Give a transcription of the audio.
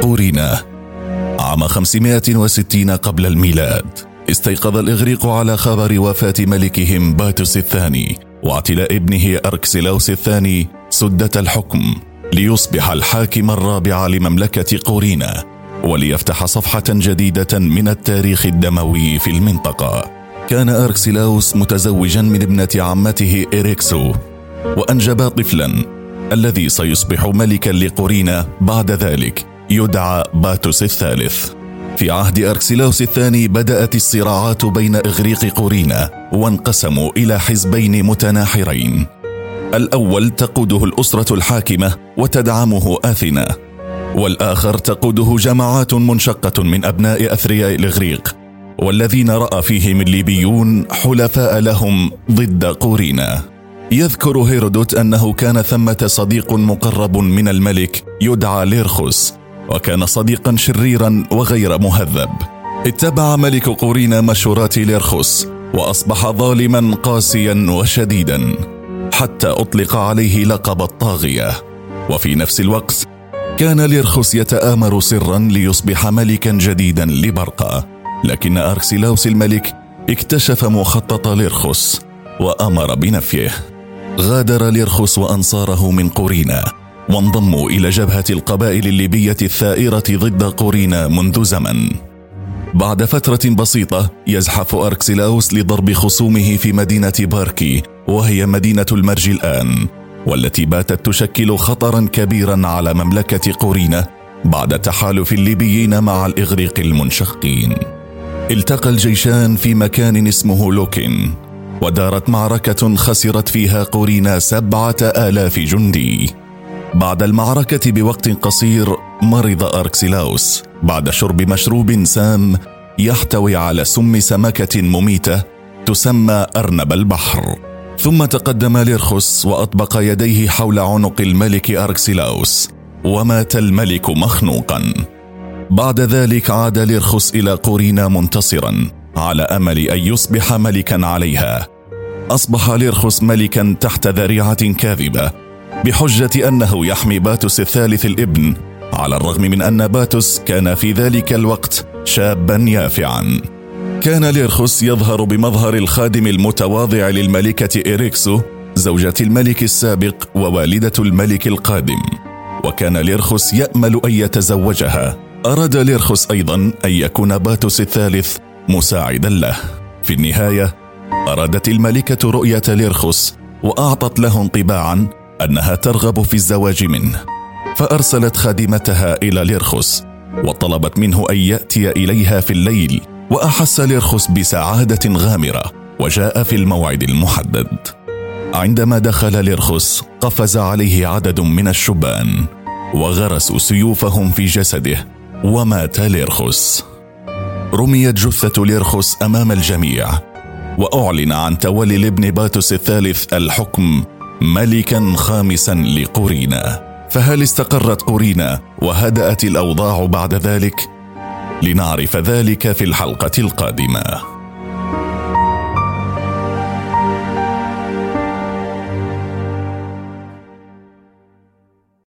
قورينا عام 560 قبل الميلاد استيقظ الإغريق على خبر وفاة ملكهم باتوس الثاني واعتلاء ابنه أركسلاوس الثاني سدة الحكم ليصبح الحاكم الرابع لمملكة قورينا وليفتح صفحة جديدة من التاريخ الدموي في المنطقة. كان أركسلاوس متزوجا من ابنة عمته إريكسو وأنجب طفلا الذي سيصبح ملكا لقورينا بعد ذلك. يدعى باتوس الثالث. في عهد أركسلاوس الثاني بدأت الصراعات بين إغريق قورينا وانقسموا إلى حزبين متناحرين. الأول تقوده الأسرة الحاكمة وتدعمه آثنا والآخر تقوده جماعات منشقة من أبناء أثرياء الإغريق والذين رأى فيهم الليبيون حلفاء لهم ضد قورينا. يذكر هيرودوت أنه كان ثمة صديق مقرب من الملك يدعى ليرخوس وكان صديقا شريرا وغير مهذب. اتبع ملك قورينا مشورات ليرخوس وأصبح ظالما قاسيا وشديدا حتى أطلق عليه لقب الطاغية. وفي نفس الوقت كان ليرخوس يتآمر سرا ليصبح ملكا جديدا لبرقة. لكن أركسيلاوس الملك اكتشف مخطط ليرخوس وأمر بنفيه. غادر ليرخوس وأنصاره من قورينا وانضموا إلى جبهة القبائل الليبية الثائرة ضد قورينا منذ زمن. بعد فترة بسيطة يزحف أركسيلاوس لضرب خصومه في مدينة باركي وهي مدينة المرج الآن والتي باتت تشكل خطرا كبيرا على مملكة قورينا بعد تحالف الليبيين مع الإغريق المنشقين. التقى الجيشان في مكان اسمه لوكين ودارت معركة خسرت فيها قورينا سبعة آلاف جندي. بعد المعركة بوقت قصير مرض أركسيلاوس. بعد شرب مشروب سام يحتوي على سم سمكة مميتة تسمى أرنب البحر. ثم تقدم ليرخس وأطبق يديه حول عنق الملك أركسيلاوس. ومات الملك مخنوقا. بعد ذلك عاد ليرخس إلى قورينا منتصرا على أمل أن يصبح ملكا عليها. أصبح ليرخس ملكا تحت ذريعة كاذبة. بحجة أنه يحمي باتوس الثالث الإبن على الرغم من أن باتوس كان في ذلك الوقت شابا يافعا. كان ليرخوس يظهر بمظهر الخادم المتواضع للملكة إريكسو زوجة الملك السابق ووالدة الملك القادم. وكان ليرخوس يأمل أن يتزوجها. أراد ليرخوس أيضا أن يكون باتوس الثالث مساعدا له. في النهاية أرادت الملكة رؤية ليرخوس وأعطت له انطباعا أنها ترغب في الزواج منه فأرسلت خادمتها إلى ليرخس وطلبت منه أن يأتي إليها في الليل وأحس ليرخس بسعادة غامرة وجاء في الموعد المحدد. عندما دخل ليرخس قفز عليه عدد من الشبان وغرسوا سيوفهم في جسده ومات ليرخس رميت جثة ليرخس أمام الجميع وأعلن عن تولي الابن باتوس الثالث الحكم ملكا خامسا لقورينا فهل استقرت قورينا وهدأت الأوضاع بعد ذلك؟ لنعرف ذلك في الحلقة القادمة.